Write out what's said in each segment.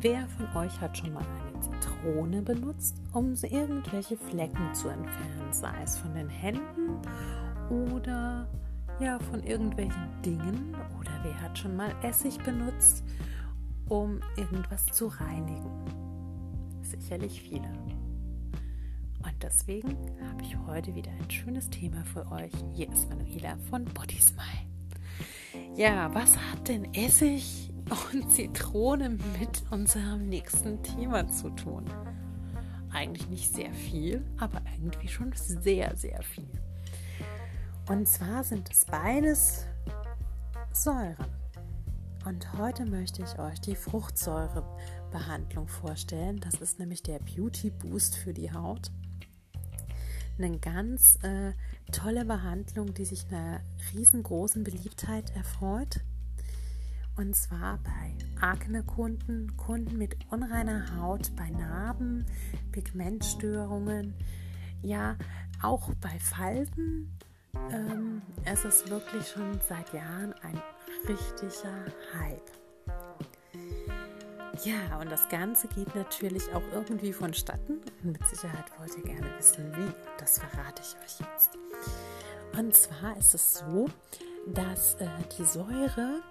Wer von euch hat schon mal eine Zitrone benutzt, um irgendwelche Flecken zu entfernen, sei es von den Händen oder ja von irgendwelchen Dingen oder wer hat schon mal Essig benutzt, um irgendwas zu reinigen? Sicherlich viele. Und deswegen habe ich heute wieder ein schönes Thema für euch. Hier ist Manuela von Body Smile. Ja, was hat denn Essig und Zitrone mit unserem nächsten Thema zu tun? Eigentlich nicht sehr viel, aber irgendwie schon sehr, sehr viel. Und zwar sind es beides Säuren. Und heute möchte ich euch die Fruchtsäurebehandlung vorstellen. Das ist nämlich der Beauty Boost für die Haut eine ganz äh, tolle Behandlung, die sich einer riesengroßen Beliebtheit erfreut. Und zwar bei Akne-Kunden, Kunden mit unreiner Haut, bei Narben, Pigmentstörungen, ja, auch bei Falten. Ähm, es ist wirklich schon seit Jahren ein richtiger Hype. Ja, und das Ganze geht natürlich auch irgendwie vonstatten. Und mit Sicherheit wollt ihr gerne wissen, wie. Das verrate ich euch jetzt. Und zwar ist es so, dass äh, die Säure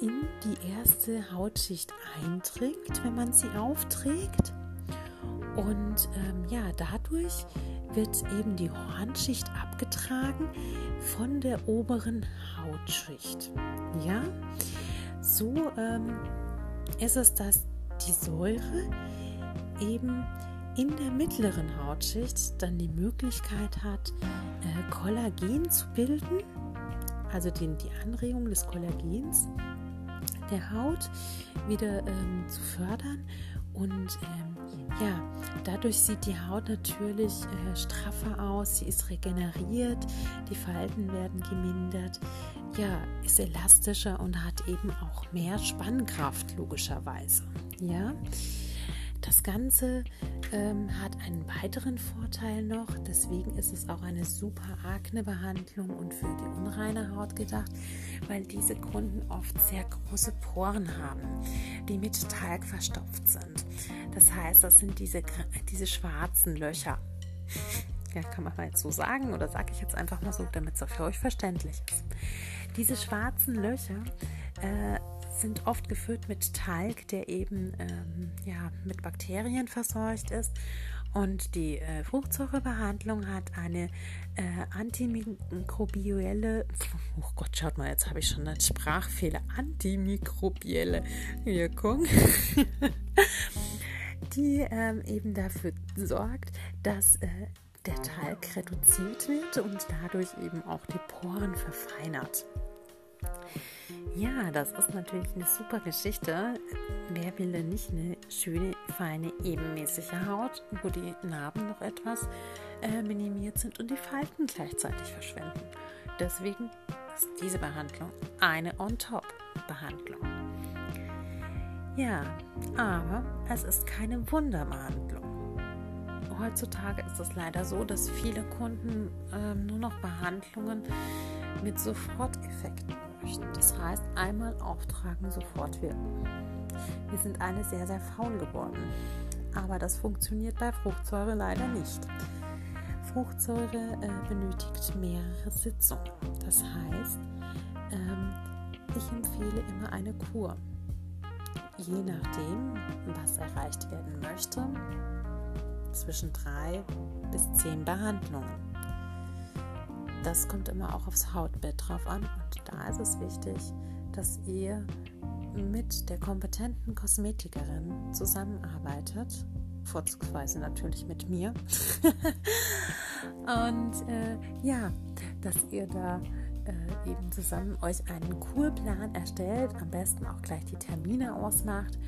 in die erste Hautschicht einträgt, wenn man sie aufträgt. Und ähm, ja, dadurch wird eben die Hornschicht abgetragen von der oberen Hautschicht. Ja, so ähm, ist es, dass die Säure eben in der mittleren Hautschicht dann die Möglichkeit hat, äh, Kollagen zu bilden, also den, die Anregung des Kollagens der Haut wieder ähm, zu fördern. Und ähm, ja, dadurch sieht die Haut natürlich äh, straffer aus, sie ist regeneriert, die Falten werden gemindert, ja, ist elastischer und hat eben auch mehr Spannkraft, logischerweise. Ja, das Ganze ähm, hat einen weiteren Vorteil noch, deswegen ist es auch eine super Akne-Behandlung und für die unreine Haut gedacht, weil diese Kunden oft sehr große Poren haben, die mit Talg verstopft sind. Das heißt, das sind diese, diese schwarzen Löcher. Ja, kann man mal jetzt so sagen oder sage ich jetzt einfach mal so, damit es auch für euch verständlich ist. Diese schwarzen Löcher äh, sind oft gefüllt mit Talg, der eben ähm, ja, mit Bakterien verseucht ist. Und die äh, Fruchtsäurebehandlung hat eine äh, antimikrobielle, oh Gott, schaut mal, jetzt habe ich schon einen Sprachfehler, antimikrobielle Wirkung, die ähm, eben dafür sorgt, dass äh, der Talg reduziert wird und dadurch eben auch die Poren verfeinert. Ja, das ist natürlich eine super Geschichte. Wer will denn nicht eine schöne, feine, ebenmäßige Haut, wo die Narben noch etwas äh, minimiert sind und die Falten gleichzeitig verschwinden? Deswegen ist diese Behandlung eine On-Top-Behandlung. Ja, aber es ist keine Wunderbehandlung. Heutzutage ist es leider so, dass viele Kunden äh, nur noch Behandlungen mit Soforteffekten möchten. Das heißt, einmal auftragen, sofort wirken. Wir sind alle sehr, sehr faul geworden. Aber das funktioniert bei Fruchtsäure leider nicht. Fruchtsäure äh, benötigt mehrere Sitzungen. Das heißt, ähm, ich empfehle immer eine Kur. Je nachdem, was erreicht werden möchte, zwischen drei bis zehn Behandlungen. Das kommt immer auch aufs Hautbett drauf an und da ist es wichtig, dass ihr mit der kompetenten Kosmetikerin zusammenarbeitet, vorzugsweise natürlich mit mir. und äh, ja, dass ihr da äh, eben zusammen euch einen Kurplan erstellt, am besten auch gleich die Termine ausmacht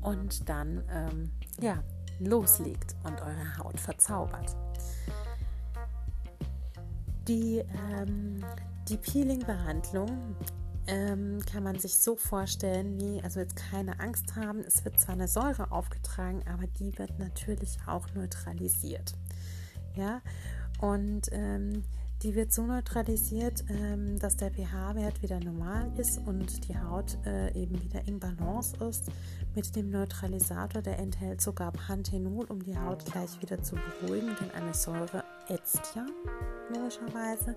und dann ähm, ja, loslegt und eure Haut verzaubert. Die, ähm, die Peeling-Behandlung ähm, kann man sich so vorstellen, wie, also jetzt keine Angst haben, es wird zwar eine Säure aufgetragen, aber die wird natürlich auch neutralisiert. Ja, und ähm, Die wird so neutralisiert, ähm, dass der pH-Wert wieder normal ist und die Haut äh, eben wieder in Balance ist mit dem Neutralisator. Der enthält sogar Panthenol, um die Haut gleich wieder zu beruhigen, denn eine Säure ätzt ja logischerweise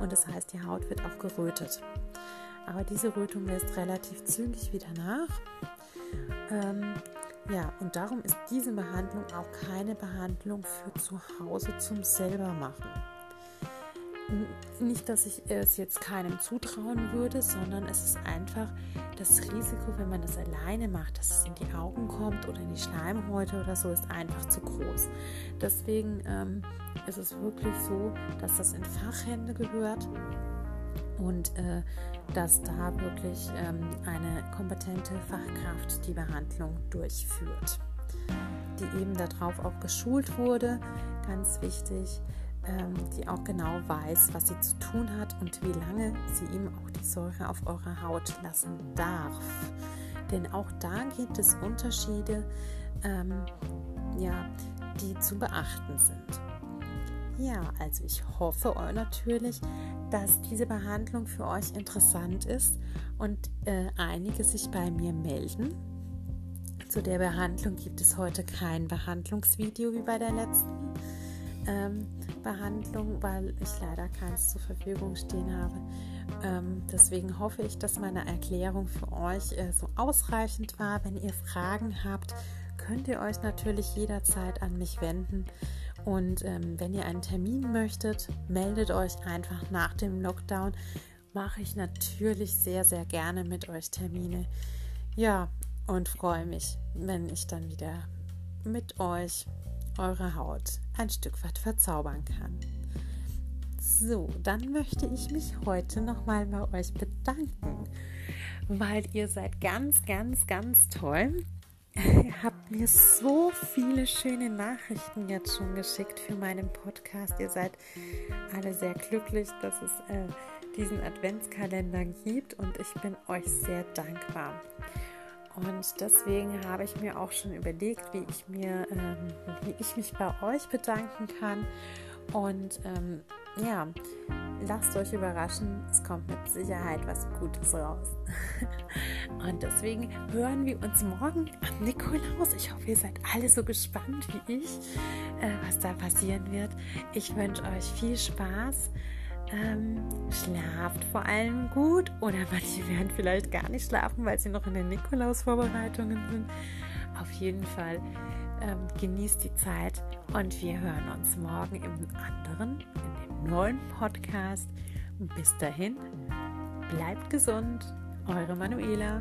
und das heißt, die Haut wird auch gerötet. Aber diese Rötung lässt relativ zügig wieder nach. Ähm, ja, und darum ist diese Behandlung auch keine Behandlung für zu Hause zum selbermachen. Nicht, dass ich es jetzt keinem zutrauen würde, sondern es ist einfach das Risiko, wenn man das alleine macht, dass es in die Augen kommt oder in die Schleimhäute oder so, ist einfach zu groß. Deswegen ähm, ist es wirklich so, dass das in Fachhände gehört und äh, dass da wirklich ähm, eine kompetente Fachkraft die Behandlung durchführt, die eben darauf auch geschult wurde, ganz wichtig, die auch genau weiß, was sie zu tun hat und wie lange sie ihm auch die Säure auf eurer Haut lassen darf. Denn auch da gibt es Unterschiede, ähm, ja, die zu beachten sind. Ja, also ich hoffe natürlich, dass diese Behandlung für euch interessant ist und äh, einige sich bei mir melden. Zu der Behandlung gibt es heute kein Behandlungsvideo wie bei der letzten ähm, Behandlung, weil ich leider keins zur Verfügung stehen habe. Ähm, deswegen hoffe ich, dass meine Erklärung für euch äh, so ausreichend war. Wenn ihr Fragen habt, könnt ihr euch natürlich jederzeit an mich wenden. Und ähm, wenn ihr einen Termin möchtet, meldet euch einfach nach dem Lockdown. Mache ich natürlich sehr, sehr gerne mit euch Termine. Ja, und freue mich, wenn ich dann wieder mit euch eure Haut ein Stück weit verzaubern kann. So, dann möchte ich mich heute nochmal bei euch bedanken, weil ihr seid ganz, ganz, ganz toll. Ihr habt mir so viele schöne Nachrichten jetzt schon geschickt für meinen Podcast. Ihr seid alle sehr glücklich, dass es äh, diesen Adventskalender gibt und ich bin euch sehr dankbar. Und deswegen habe ich mir auch schon überlegt, wie ich mir, ähm, wie ich mich bei euch bedanken kann. Und ähm, ja, lasst euch überraschen, es kommt mit Sicherheit was Gutes raus. Und deswegen hören wir uns morgen am Nikolaus. Ich hoffe, ihr seid alle so gespannt wie ich, äh, was da passieren wird. Ich wünsche euch viel Spaß. Ähm, schlaft vor allem gut oder manche werden vielleicht gar nicht schlafen, weil sie noch in den Nikolaus-Vorbereitungen sind. Auf jeden Fall ähm, genießt die Zeit und wir hören uns morgen im anderen, in dem neuen Podcast. Bis dahin, bleibt gesund, eure Manuela.